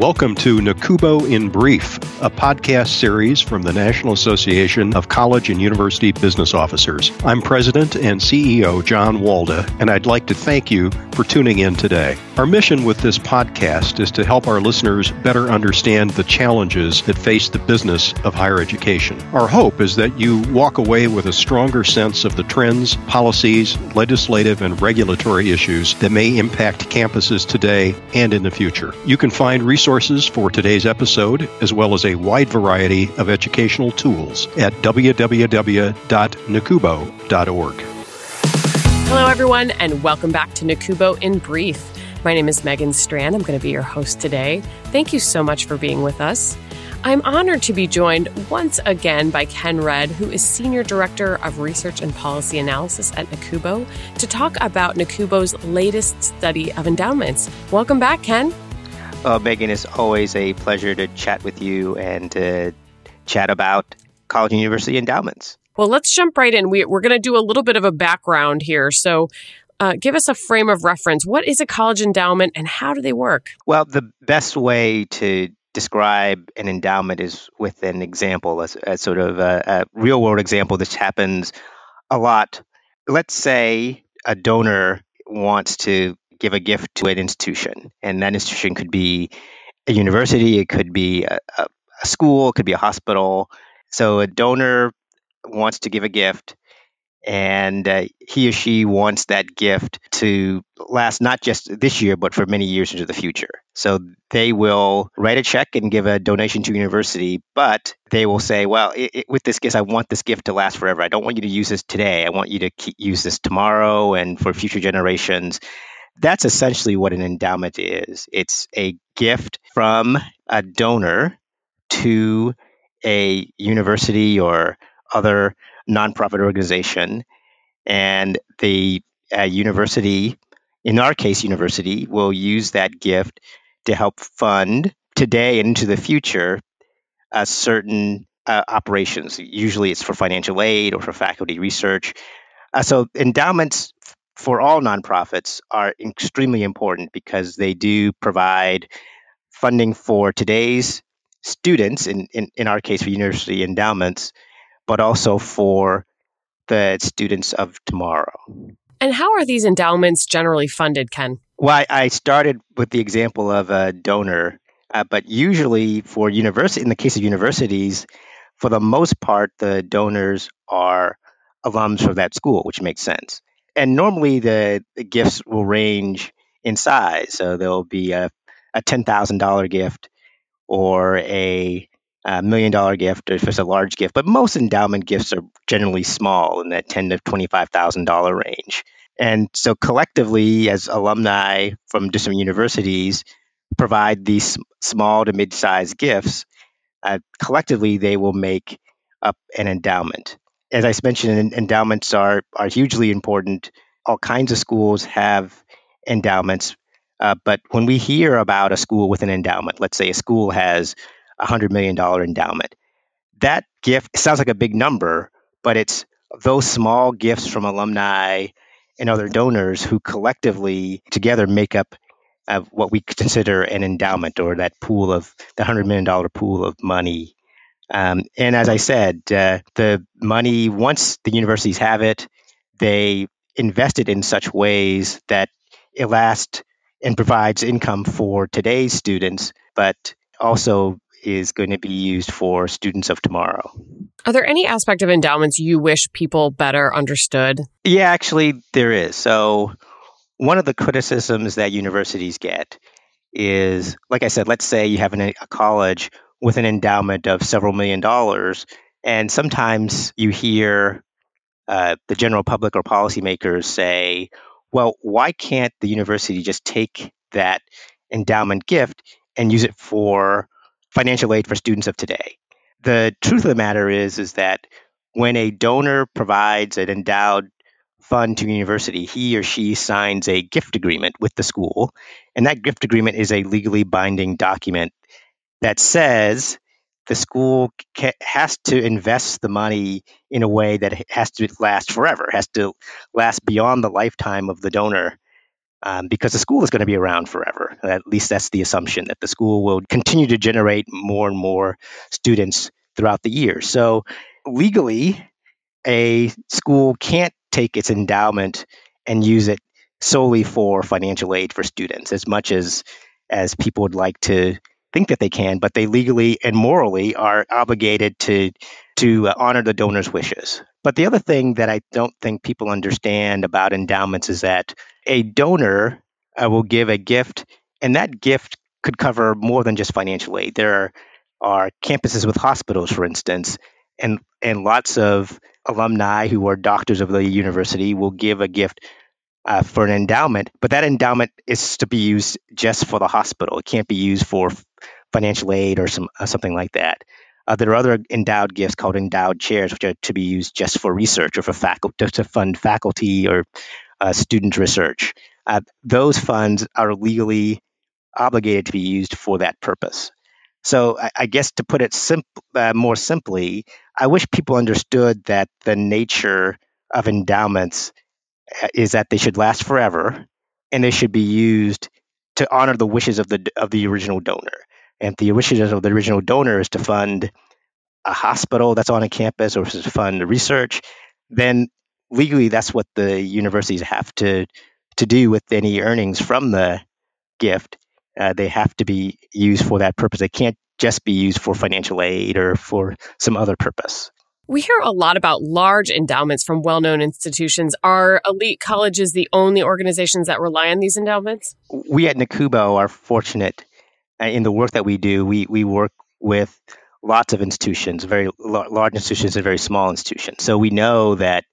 Welcome to NACUBO in Brief, a podcast series from the National Association of College and University Business Officers. I'm President and CEO John Walda, and I'd like to thank you for tuning in today. Our mission with this podcast is to help our listeners better understand the challenges that face the business of higher education. Our hope is that you walk away with a stronger sense of the trends, policies, legislative, and regulatory issues that may impact campuses today and in the future. You can find resources resources for today's episode, as well as a wide variety of educational tools at www.nacubo.org. Hello, everyone, and welcome back to NACUBO in Brief. My name is Megan Strand. I'm going to be your host today. Thank you so much for being with us. I'm honored to be joined once again by Ken Redd, who is Senior Director of Research and Policy Analysis at NACUBO, to talk about NACUBO's latest study of endowments. Welcome back, Ken. Uh, Megan, it's always a pleasure to chat with you and to chat about college and university endowments. Well, let's jump right in. We, are going to do a little bit of a background here. So, uh, give us a frame of reference. What is a college endowment and how do they work? Well, the best way to describe an endowment is with an example, as, as sort of a, a real world example. This happens a lot. Let's say a donor wants to give a gift to an institution, and that institution could be a university, it could be a, a, school, it could be a hospital. So a donor wants to give a gift, and uh, he or she wants that gift to last not just this year, but for many years into the future. So they will write a check and give a donation to a university, but they will say, well, it, it, with this gift, I want this gift to last forever. I don't want you to use this today. I want you to keep, use this tomorrow and for future generations that's essentially what an endowment is it's a gift from a donor to a university or other nonprofit organization. And the uh, university, in our case, university, will use that gift to help fund today and into the future uh, certain uh, operations. Usually it's for financial aid or for faculty research. Uh, so endowments for all nonprofits are extremely important because they do provide funding for today's students, in, in, in our case for university endowments, but also for the students of tomorrow. And how are these endowments generally funded, Ken? Well, I, started with the example of a donor, uh, but usually for university, in the case of universities, for the most part, the donors are alums from that school, which makes sense and normally the, the gifts will range in size. So there'll be a, a ten thousand dollar gift or a, a million dollar gift if it's a large gift. But most endowment gifts are generally small in that ten to twenty five thousand dollar range. And so collectively, as alumni from different universities provide these small to mid sized gifts, uh, collectively they will make up an endowment as I mentioned, endowments are are hugely important. All kinds of schools have endowments, uh, but when we hear about a school with an endowment, let's say a school has a hundred million dollar endowment, that gift sounds like a big number, but it's those small gifts from alumni and other donors who collectively together make up uh, what we consider an endowment or that pool of the hundred million dollar pool of money um, and as I said, uh, the money, once the universities have it, they invest it in such ways that it lasts and provides income for today's students, but also is going to be used for students of tomorrow. Are there any aspect of endowments you wish people better understood? Yeah, actually, there is. So, one of the criticisms that universities get is, like I said, let's say you have an, a college with an endowment of several million dollars. And sometimes you hear uh, the general public or policymakers say, well, why can't the university just take that endowment gift and use it for financial aid for students of today? The truth of the matter is, is that when a donor provides an endowed fund to a university, he or she signs a gift agreement with the school, and that gift agreement is a legally binding document that says the school ca- has to invest the money in a way that has to last forever, has to last beyond the lifetime of the donor. um, because the school is going to be around forever. At least that's the assumption that the school will continue to generate more and more students throughout the year. So legally, a school can't take its endowment and use it solely for financial aid for students as much as as people would like to think that they can, but they legally and morally are obligated to to uh, honor the donor's wishes. But the other thing that I don't think people understand about endowments is that a donor uh, will give a gift, and that gift could cover more than just financial aid. There are, are campuses with hospitals, for instance, and and lots of alumni who are doctors of the university will give a gift uh, for an endowment, but that endowment is to be used just for the hospital. It can't be used for financial aid or some uh, something like that. Uh, there are other endowed gifts called endowed chairs, which are to be used just for research or for faculty to fund faculty or uh, student research. Uh, those funds are legally obligated to be used for that purpose. So I, I guess to put it simp- uh, more simply, I wish people understood that the nature of endowments is that they should last forever and they should be used to honor the wishes of the of the original donor. And the wishes of the original donor is to fund a hospital that's on a campus or to fund research, then legally that's what the universities have to to do with any earnings from the gift. Uh, they have to be used for that purpose. They can't just be used for financial aid or for some other purpose. We hear a lot about large endowments from well known institutions. Are elite colleges the only organizations that rely on these endowments? We at NACUBO are fortunate uh, in the work that we do. We, we work with lots of institutions, very large institutions and very small institutions. So we know that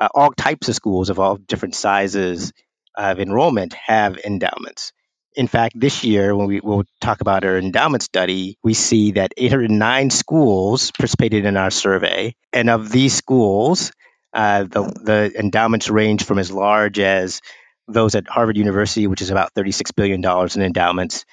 uh, all types of schools of all different sizes of enrollment have endowments. In fact, this year, when we will talk about our endowment study, we see that 809 schools participated in our survey. And of these schools, uh, the, the endowments range from as large as those at Harvard University, which is about $36 billion in endowments,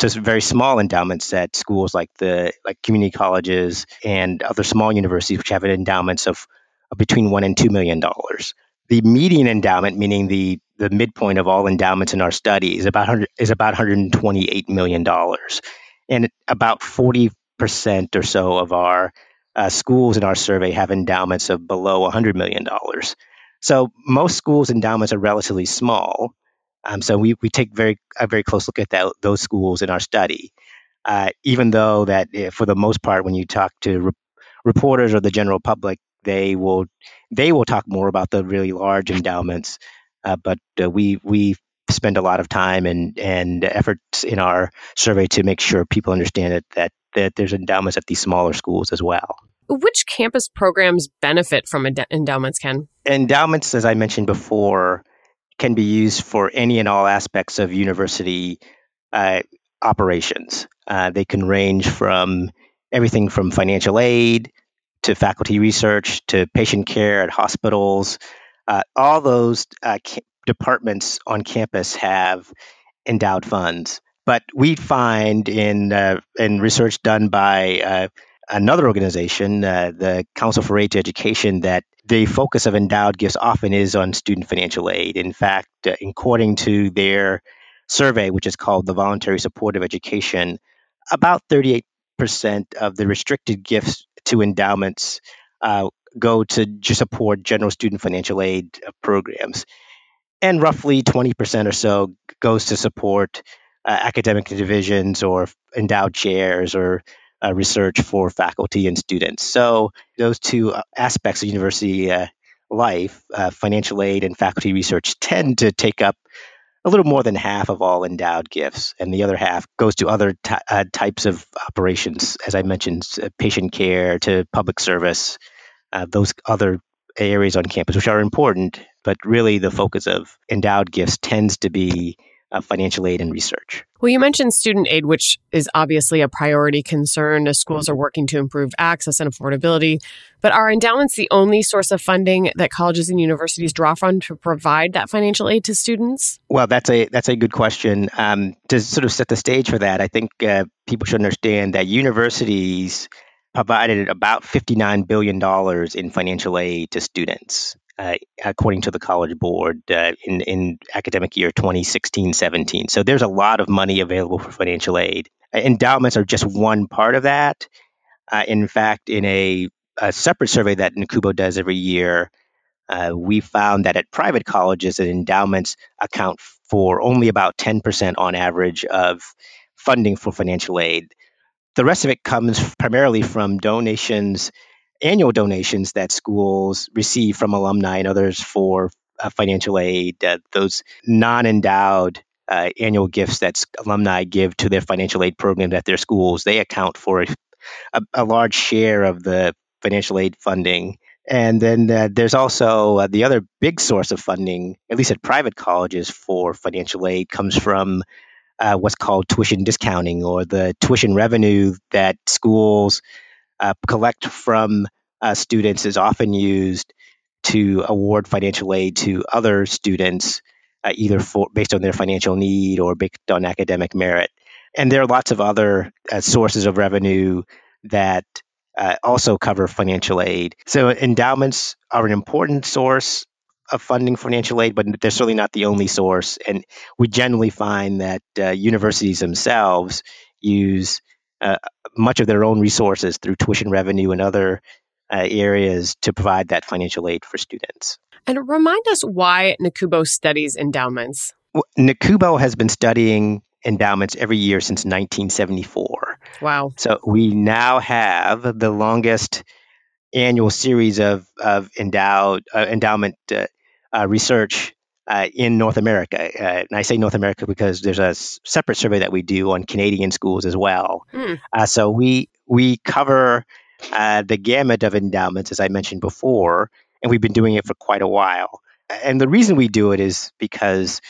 to very small endowments at schools like the like community colleges and other small universities, which have endowments of, of between one and two million dollars. The median endowment, meaning the the midpoint of all endowments in our study is about is about 128 million dollars, and about 40 percent or so of our uh, schools in our survey have endowments of below 100 million dollars. So most schools' endowments are relatively small. Um, so we, we take very a very close look at that, those schools in our study. Uh, even though that eh, for the most part, when you talk to re- reporters or the general public, they will they will talk more about the really large endowments uh, but uh, we we spend a lot of time and and efforts in our survey to make sure people understand it, that that there's endowments at these smaller schools as well. Which campus programs benefit from end- endowments, Ken? Endowments, as I mentioned before, can be used for any and all aspects of university uh, operations. Uh, they can range from everything from financial aid to faculty research to patient care at hospitals uh, all those uh, departments on campus have endowed funds, but we find in uh, in research done by uh, another organization, uh, the Council for Aid to Education, that the focus of endowed gifts often is on student financial aid. In fact, uh, according to their survey, which is called the Voluntary Support of Education, about 38% of the restricted gifts to endowments uh, go to support general student financial aid uh, programs. And roughly 20% or so goes to support uh, academic divisions or endowed chairs or uh, research for faculty and students. So, those two uh, aspects of university uh, life, uh, financial aid and faculty research, tend to take up a little more than half of all endowed gifts, and the other half goes to other types of operations, as I mentioned, patient care to public service, uh, those other areas on campus, which are important, but really the focus of endowed gifts tends to be uh, financial aid and research. Well, you mentioned student aid, which is obviously a priority concern as schools are working to improve access and affordability. But are endowments the only source of funding that colleges and universities draw from to provide that financial aid to students? Well, that's a that's a good question. Um, to sort of set the stage for that, I think uh, people should understand that universities provided about $59 billion in financial aid to students. uh, according to the College Board uh, in, in academic year 2016 17. So there's a lot of money available for financial aid. Endowments are just one part of that. Uh, in fact, in a, a, separate survey that NACUBO does every year, uh, we found that at private colleges, endowments account for only about 10% on average of funding for financial aid. The rest of it comes primarily from donations, annual donations that schools receive from alumni and others for uh, financial aid, uh, those non endowed uh, annual gifts that alumni give to their financial aid programs at their schools, they account for a, a, a large share of the financial aid funding. And then uh, there's also uh, the other big source of funding, at least at private colleges for financial aid, comes from uh, what's called tuition discounting or the tuition revenue that schools uh, collect from uh, students is often used to award financial aid to other students, uh, either for, based on their financial need or based on academic merit. And there are lots of other uh, sources of revenue that uh, also cover financial aid. So endowments are an important source of funding financial aid, but they're certainly not the only source. And we generally find that uh, universities themselves use uh, much of their own resources through tuition revenue and other uh, areas to provide that financial aid for students. And remind us why NACUBO studies endowments. Well, NACUBO has been studying endowments every year since 1974. Wow. So we now have the longest annual series of, of endowed uh, endowment uh, research uh, in North America. Uh, and I say North America because there's a s- separate survey that we do on Canadian schools as well. Mm. so we we cover the gamut of endowments, as I mentioned before, and we've been doing it for quite a while. And the reason we do it is because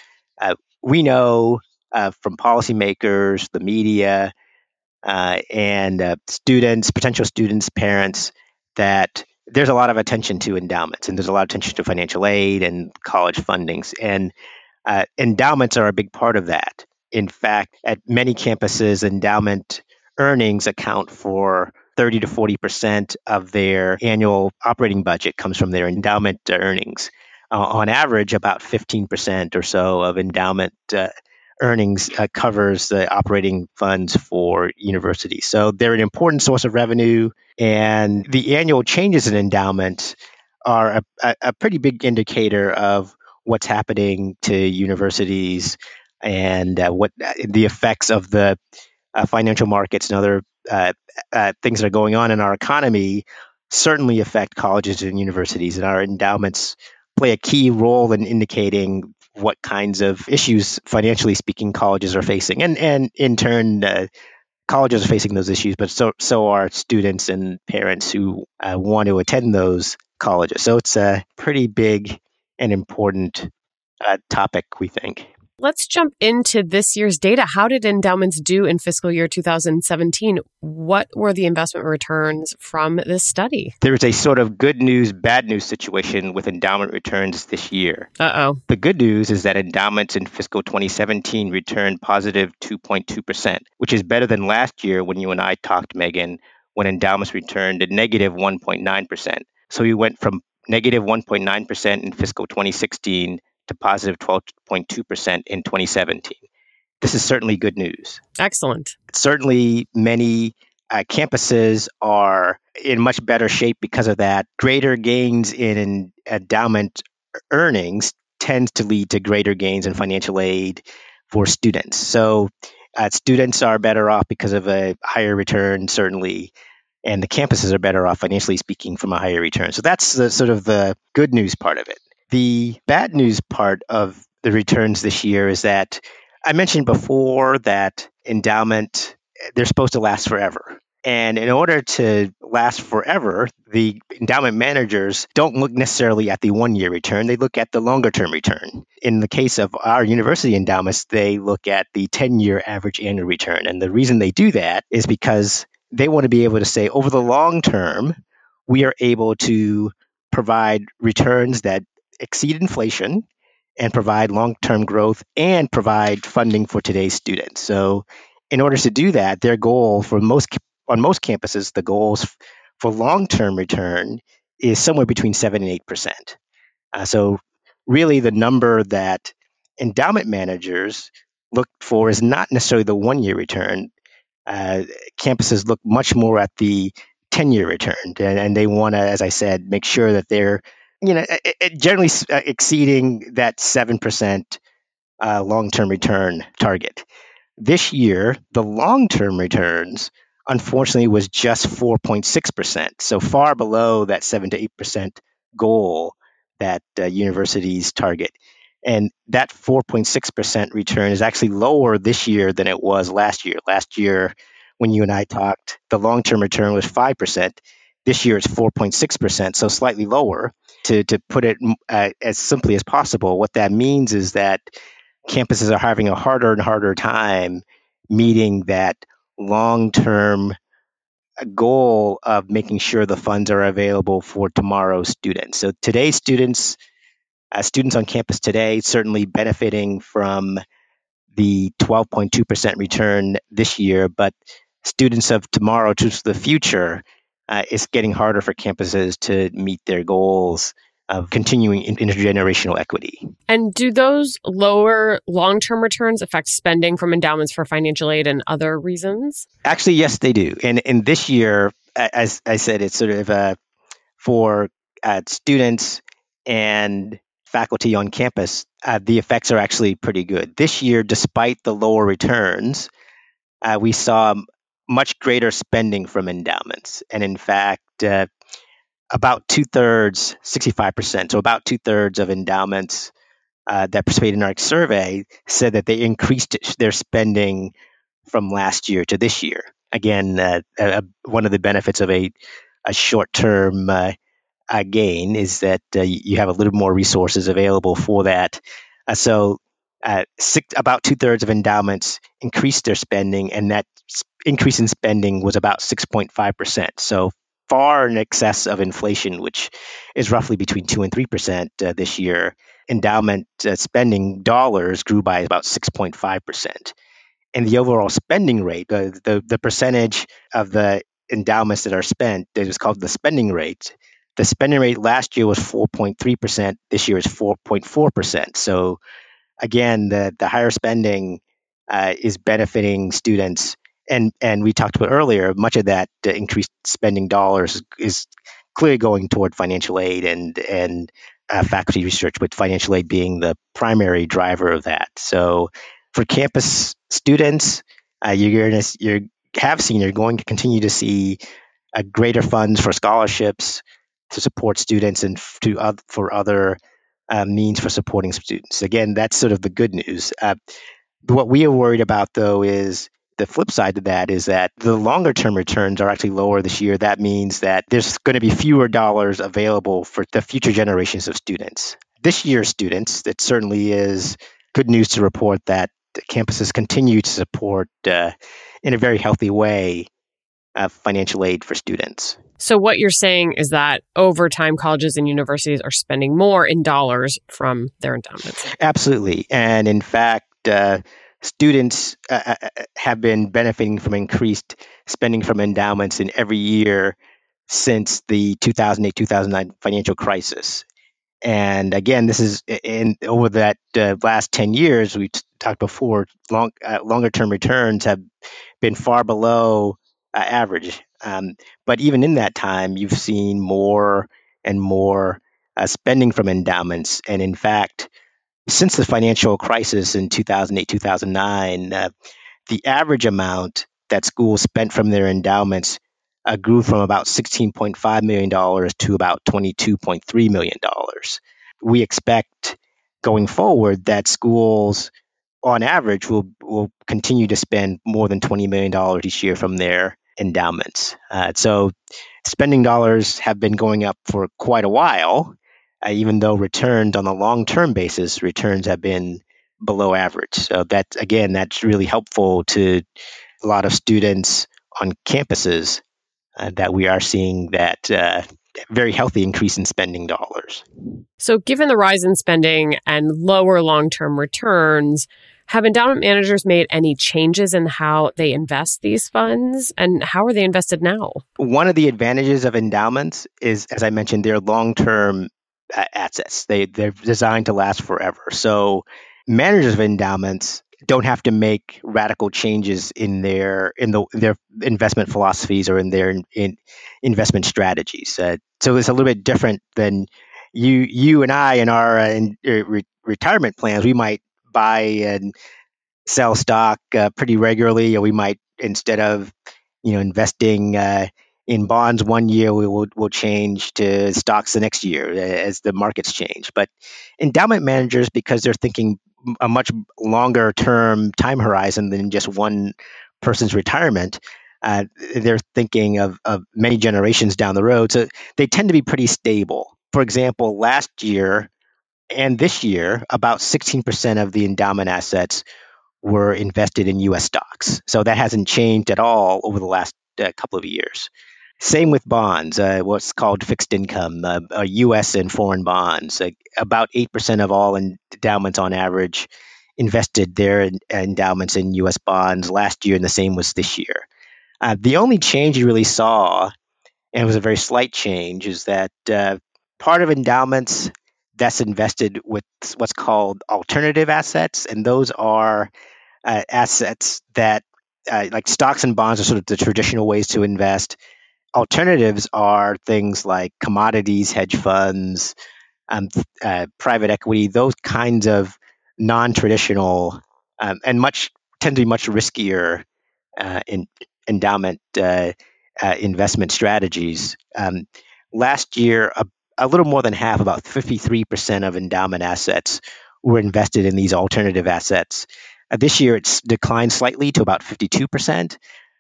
we know from policymakers, the media, uh, and uh, students, potential students, parents, that there's a lot of attention to endowments and there's a lot of attention to financial aid and college fundings. And uh, endowments are a big part of that. In fact, at many campuses, endowment earnings account for 30 to 40 percent of their annual operating budget comes from their endowment earnings. Uh, on average, about 15 percent or so of endowment uh, earnings uh, covers the operating funds for universities. So they're an important source of revenue, and the annual changes in endowment are a, a pretty big indicator of what's happening to universities and uh, what uh, the effects of the uh, financial markets and other uh, uh, things that are going on in our economy certainly affect colleges and universities, and our endowments play a key role in indicating what kinds of issues, financially speaking, colleges are facing, and and in turn, uh, colleges are facing those issues, but so so are students and parents who uh, want to attend those colleges. So it's a pretty big and important uh, topic, we think. Let's jump into this year's data. How did endowments do in fiscal year 2017? What were the investment returns from this study? There's a sort of good news, bad news situation with endowment returns this year. Uh oh. The good news is that endowments in fiscal 2017 returned positive 2.2%, which is better than last year when you and I talked, Megan, when endowments returned a negative 1.9%. So we went from negative 1.9% in fiscal 2016 to positive 12.2% in 2017. This is certainly good news. Excellent. Certainly, many uh, campuses are in much better shape because of that. Greater gains in endowment earnings tends to lead to greater gains in financial aid for students. So, uh, students are better off because of a higher return, certainly, and the campuses are better off financially speaking from a higher return. So that's the sort of the good news part of it. The bad news part of the returns this year is that I mentioned before that endowment, they're supposed to last forever. And in order to last forever, the endowment managers don't look necessarily at the one year return, they look at the longer term return. In the case of our university endowments, they look at the 10 year average annual return. And the reason they do that is because they want to be able to say over the long term, we are able to provide returns that exceed inflation and provide long term growth and provide funding for today's students. So, in order to do that, their goal for most on most campuses, the goals for long term return is somewhere between seven and eight percent. Uh, so, really, the number that endowment managers look for is not necessarily the one year return. Uh, campuses look much more at the 10 year return, and, and they want to, as I said, make sure that they're you know, generally uh, exceeding that 7% uh, long term return target. This year, the long term returns, unfortunately, was just 4.6%, so far below that 7 to 8% goal that uh, universities target. And that 4.6% return is actually lower this year than it was last year. Last year, when you and I talked, the long term return was 5%. This year, it's 4.6%, so slightly lower. To, to put it uh, as simply as possible, what that means is that campuses are having a harder and harder time meeting that long term goal of making sure the funds are available for tomorrow's students. So today's students, uh, students on campus today, certainly benefiting from the 12.2% return this year, but students of tomorrow, to the future, uh, it's getting harder for campuses to meet their goals of continuing intergenerational equity. And do those lower long term returns affect spending from endowments for financial aid and other reasons? Actually, yes, they do. And, and this year, as I said, it's sort of uh, for uh, students and faculty on campus, uh, the effects are actually pretty good. This year, despite the lower returns, uh, we saw much greater spending from endowments. And in fact, uh, about two thirds, 65%, so about two thirds of endowments uh, that participated in our survey said that they increased their spending from last year to this year. Again, uh, uh, one of the benefits of a, a short term uh, gain is that uh, you have a little more resources available for that. Uh, so, six, about two thirds of endowments increased their spending, and that increase in spending was about 6.5%. So, far in excess of inflation, which is roughly between 2 and 3% uh, this year. Endowment uh, spending dollars grew by about 6.5%. And the overall spending rate, the, the, percentage of the endowments that are spent, it was called the spending rate. The spending rate last year was 4.3%. This year is 4.4%. So, again, the, the higher spending uh, is benefiting students and and we talked about earlier, much of that uh, increased spending dollars is clearly going toward financial aid and and uh, faculty research, with financial aid being the primary driver of that. So, for campus students, uh, you're to you have seen you're going to continue to see a greater funds for scholarships to support students and to uh, for other uh, means for supporting students. Again, that's sort of the good news. Uh, what we are worried about, though, is the flip side to that is that the longer term returns are actually lower this year. That means that there's going to be fewer dollars available for the future generations of students. This year's students, it certainly is good news to report that campuses continue to support uh, in a very healthy way uh, financial aid for students. So, what you're saying is that over time, colleges and universities are spending more in dollars from their endowments. Absolutely. And in fact, uh, students uh, uh, uh, have been benefiting from increased spending from endowments in every year since the 2008 2009 financial crisis. And again, this is in over that uh, last 10 years, we talked before, long, uh, longer term returns have been far below uh, average. Um, but even in that time, you've seen more and more spending from endowments. And in fact, since the financial crisis in 2008 2009 uh, the average amount that schools spent from their endowments uh, grew from about $16.5 million to about $22.3 million we expect going forward that schools on average will, will continue to spend more than $20 million each year from their endowments. Uh, so spending dollars have been going up for quite a while uh, even though returns on a long term basis, returns have been below average. So that again, that's really helpful to a lot of students on campuses uh, that we are seeing that uh, very healthy increase in spending dollars. So, given the rise in spending and lower long term returns, have endowment managers made any changes in how they invest these funds and how are they invested now? One of the advantages of endowments is, as I mentioned, they're long term assets. They they're designed to last forever. So managers of endowments don't have to make radical changes in their in the their investment philosophies or in their in, investment strategies. Uh, so it's a little bit different than you you and I in our uh, in, uh, re- retirement plans. We might buy and sell stock uh, pretty regularly, or we might instead of you know investing uh, in bonds one year, we will will change to stocks the next year as the markets change. But endowment managers, because they're thinking a much longer term time horizon than just one person's retirement. Uh, they're thinking of, of many generations down the road. So they tend to be pretty stable. For example, last year and this year, about 16% of the endowment assets were invested in US stocks. So that hasn't changed at all over the last uh, couple of years. Same with bonds, uh, what's called fixed income, uh, U.S. and foreign bonds. Uh, about 8% of all endowments on average invested their endowments in U.S. bonds last year, and the same was this year. Uh, the only change you really saw, and it was a very slight change, is that uh, part of endowments that's invested with what's called alternative assets, and those are uh, assets that, like stocks and bonds, are sort of the traditional ways to invest alternatives are things like commodities, hedge funds, um, uh, private equity, those kinds of non-traditional um, and much tend to be much riskier uh, in endowment uh, uh investment strategies. Um, last year, a, a, little more than half, about 53% of endowment assets were invested in these alternative assets. Uh, this year, it's declined slightly to about 52%.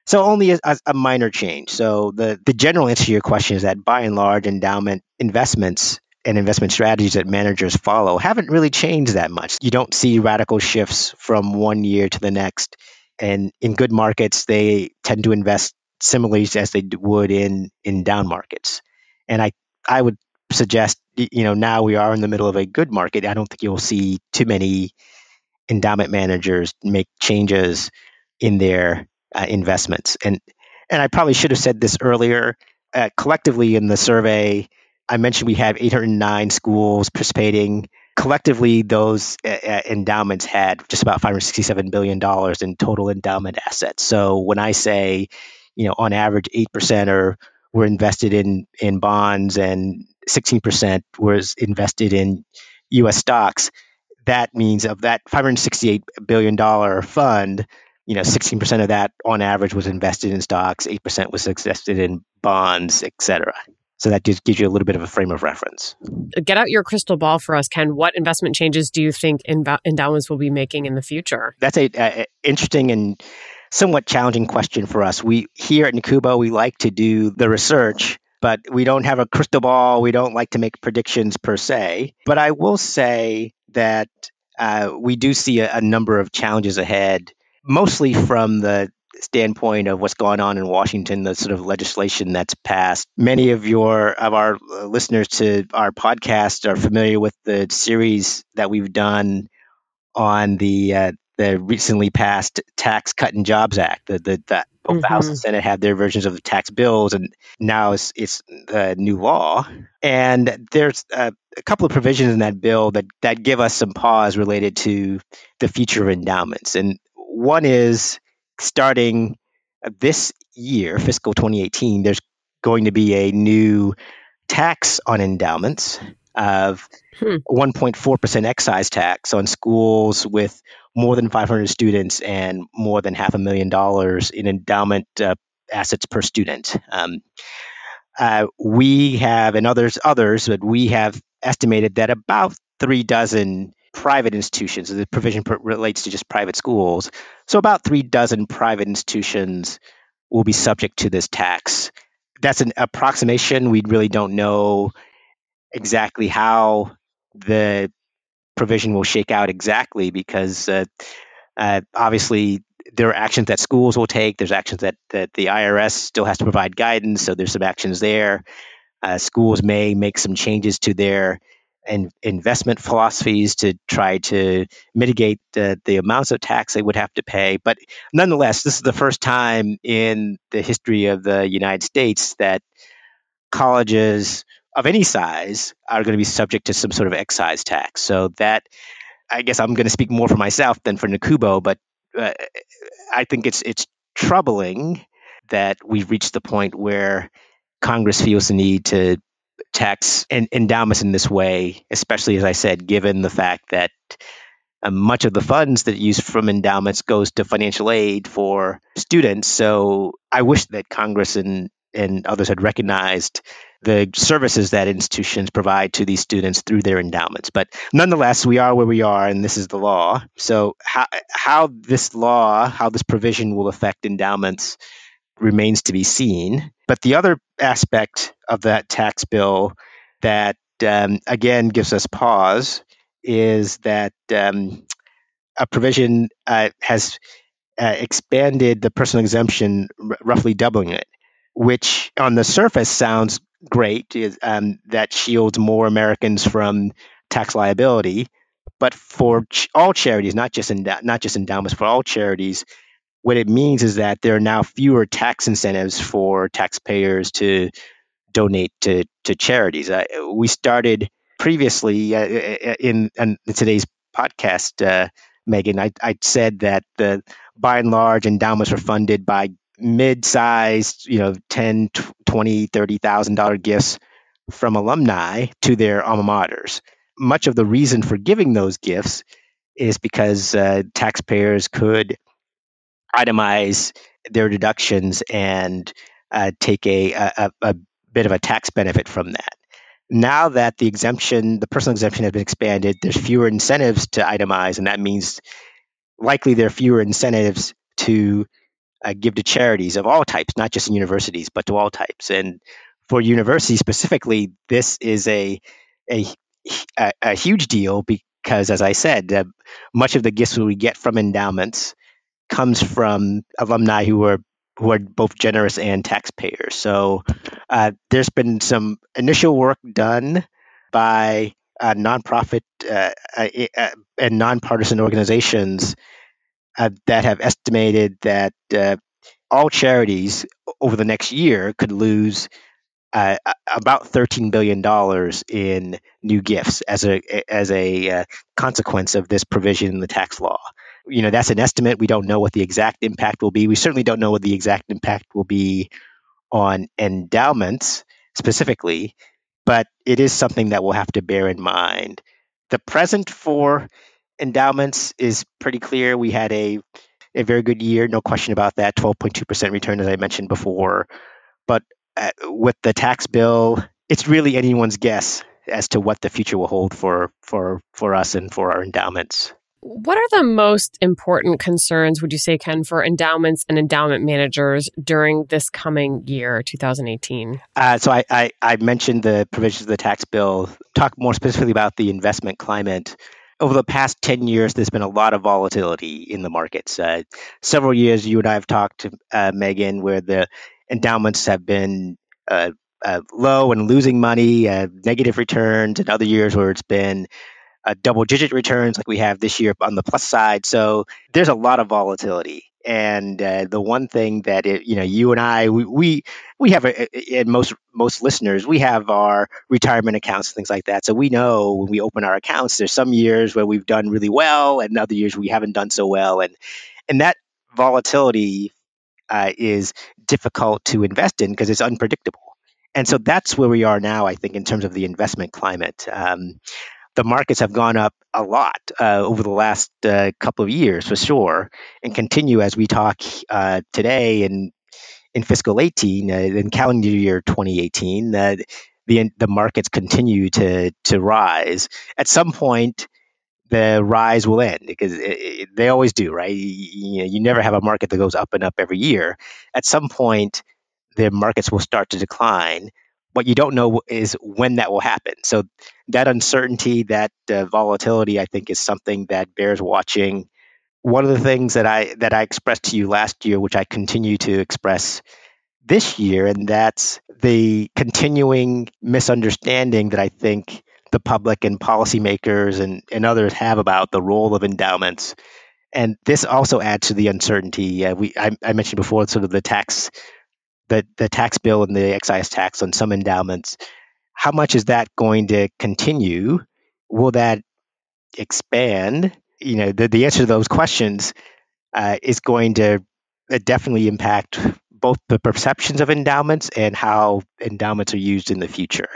So only a, a, minor change. So the, the general answer to your question is that by and large, endowment investments and investment strategies that managers follow haven't really changed that much. You don't see radical shifts from one year to the next. And in good markets, they tend to invest similarly as they would in in down markets. And I I would suggest you know now we are in the middle of a good market. I don't think you'll see too many endowment managers make changes in their uh, investments. And and I probably should have said this earlier. Uh, collectively in the survey, I mentioned we have 809 schools participating. Collectively, those uh, uh endowments had just about 567 billion dollars in total endowment assets. So when I say, you know, on average, eight percent are were invested in in bonds and 16 percent was invested in U.S. stocks. That means of that 568 billion dollar fund, you know, 16% of that on average was invested in stocks, 8% was invested in bonds, et cetera. So that just gives you a little bit of a frame of reference. Get out your crystal ball for us, Ken. What investment changes do you think endowments will be making in the future? That's a, a interesting and somewhat challenging question for us. We here at NACUBO, we like to do the research, but we don't have a crystal ball. We don't like to make predictions per se. But I will say that uh, we do see a, a number of challenges ahead mostly from the standpoint of what's going on in Washington, the sort of legislation that's passed. Many of your of our uh, listeners to our podcast are familiar with the series that we've done on the uh, the recently passed Tax Cut and Jobs Act. The the, the both mm-hmm. the House and. Senate had their versions of the tax bills, and now it's it's new law. And there's a, a couple of provisions in that bill that that give us some pause related to the future of endowments. And one is starting this year, fiscal 2018, there's going to be a new tax on endowments of hmm. 1.4% excise tax on schools with more than 500 students and more than half a million dollars in endowment uh, assets per student. Um, uh, we have, and others, others, but we have estimated that about three dozen private institutions. The provision relates to just private schools. So about three dozen private institutions will be subject to this tax. That's an approximation. We really don't know exactly how the provision will shake out exactly because uh, uh, obviously there are actions that schools will take. There's actions that, that the IRS still has to provide guidance. So there's some actions there. Uh, schools may make some changes to their and investment philosophies to try to mitigate the, the amounts of tax they would have to pay. But nonetheless, this is the first time in the history of the United States that colleges of any size are going to be subject to some sort of excise tax. So that, I guess, I'm going to speak more for myself than for NACUBO, but uh, I think it's it's troubling that we've reached the point where Congress feels the need to tax endowments in this way, especially as I said, given the fact that uh, much of the funds that use from endowments goes to financial aid for students. So I wish that Congress and and others had recognized the services that institutions provide to these students through their endowments. But nonetheless, we are where we are, and this is the law. So how how this law, how this provision will affect endowments remains to be seen. But the other aspect of that tax bill that um, again gives us pause is that um, a provision uh, has uh, expanded the personal exemption, r- roughly doubling it, which on the surface sounds great. Um, that shields more Americans from tax liability. But for ch- all charities, not just not just endowments, for all charities, what it means is that there are now fewer tax incentives for taxpayers to donate to, to charities. Uh, we started previously uh, in, in, today's podcast, uh, Megan, I, I said that the by and large endowments were funded by mid-sized, you know, 10, 20, 30,000 dollar gifts from alumni to their alma maters. Much of the reason for giving those gifts is because uh, taxpayers could itemize their deductions and uh, take a, a, a bit of a tax benefit from that. Now that the exemption, the personal exemption has been expanded, there's fewer incentives to itemize, and that means likely there are fewer incentives to uh, give to charities of all types, not just in universities, but to all types. And for universities specifically, this is a a, a, a huge deal because, as I said, uh, much of the gifts we get from endowments comes from alumni who are who are both generous and taxpayers. So uh, there's been some initial work done by uh, nonprofit uh, uh, uh and nonpartisan organizations uh, that have estimated that all charities over the next year could lose about $13 billion in new gifts as a as a consequence of this provision in the tax law you know that's an estimate. We don't know what the exact impact will be. We certainly don't know what the exact impact will be on endowments specifically, but it is something that we'll have to bear in mind. The present for endowments is pretty clear. We had a a very good year, no question about that. 12.2% return, as I mentioned before. But uh, with the tax bill, it's really anyone's guess as to what the future will hold for for for us and for our endowments. What are the most important concerns, would you say, Ken, for endowments and endowment managers during this coming year, 2018? Uh, so I, I, I, mentioned the provisions of the tax bill, talk more specifically about the investment climate. Over the past 10 years, there's been a lot of volatility in the markets. Uh, several years, you and I have talked, uh, Megan, where the endowments have been uh, uh, low and losing money, uh, negative returns, and other years where it's been uh, double digit returns like we have this year on the plus side. So there's a lot of volatility. And uh, the one thing that it, you know, you and I, we we, we have, a, and most most listeners, we have our retirement accounts, things like that. So we know when we open our accounts, there's some years where we've done really well, and other years we haven't done so well, and and that volatility uh, is difficult to invest in because it's unpredictable. And so that's where we are now, I think, in terms of the investment climate. Um, the markets have gone up a lot uh, over the last uh, couple of years for sure, and continue as we talk uh, today in in fiscal 18, uh, in calendar year 2018. Uh, the the markets continue to to rise. At some point, the rise will end because it, it, they always do, right? You, you never have a market that goes up and up every year. At some point, the markets will start to decline what you don't know is when that will happen. So that uncertainty, that uh, volatility, I think, is something that bears watching. One of the things that I that I expressed to you last year, which I continue to express this year, and that's the continuing misunderstanding that I think the public and policymakers and, and others have about the role of endowments. And this also adds to the uncertainty. Uh, we I, I mentioned before, sort of the tax the, the tax bill and the excise tax on some endowments how much is that going to continue? Will that expand? You know, the, the answer to those questions uh, is going to uh, definitely impact both the perceptions of endowments and how endowments are used in the future.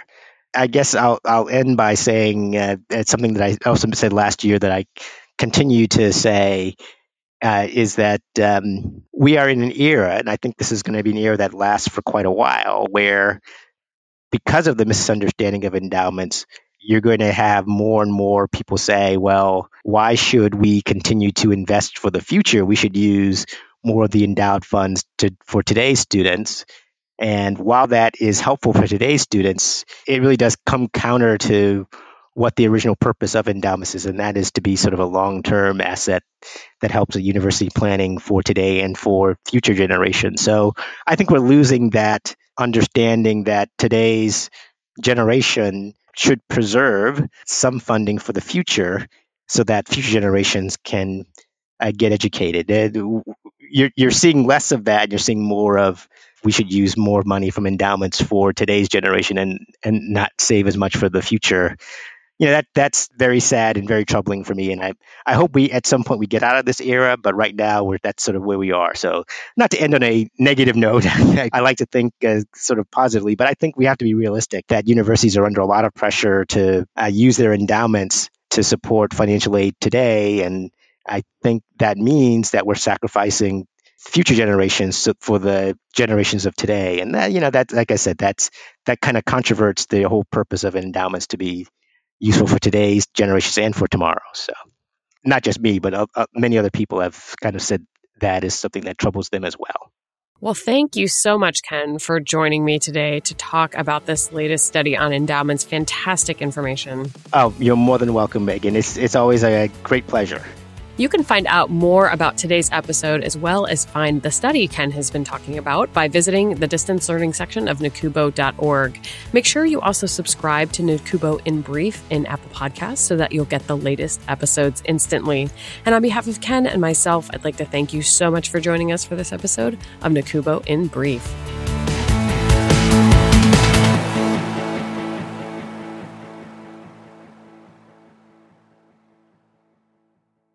I guess I'll I'll end by saying uh, it's something that I also said last year that I continue to say uh, is that um, we are in an era, and I think this is going to be an era that lasts for quite a while, where because of the misunderstanding of endowments, you're going to have more and more people say, well, why should we continue to invest for the future? We should use more of the endowed funds to, for today's students. And while that is helpful for today's students, it really does come counter to what the original purpose of endowments is, and that is to be sort of a long term asset that helps a university planning for today and for future generations. So I think we're losing that understanding that today's generation should preserve some funding for the future so that future generations can uh, get educated. Uh, you're, you're seeing less of that. You're seeing more of we should use more money from endowments for today's generation and, and not save as much for the future you know that that's very sad and very troubling for me. And I I hope we at some point we get out of this era, but right now we're that's sort of where we are. So not to end on a negative note, I like to think uh, sort of positively, but I think we have to be realistic that universities are under a lot of pressure to uh, use their endowments to support financial aid today, and I think that means that we're sacrificing future generations for the generations of today. And that, you know, that, like I said, that's that kind of controverts the whole purpose of endowments to be useful for today's generations and for tomorrow. So, not just me, but uh, uh, many other people have kind of said that is something that troubles them as well. Well, thank you so much, Ken, for joining me today to talk about this latest study on endowments. Fantastic information. Oh, you're more than welcome, Megan. It's, it's always a great pleasure. You can find out more about today's episode as well as find the study Ken has been talking about by visiting the distance learning section of nacubo.org. Make sure you also subscribe to NACUBO in Brief in Apple Podcasts so that you'll get the latest episodes instantly. And on behalf of Ken and myself, I'd like to thank you so much for joining us for this episode of NACUBO in Brief.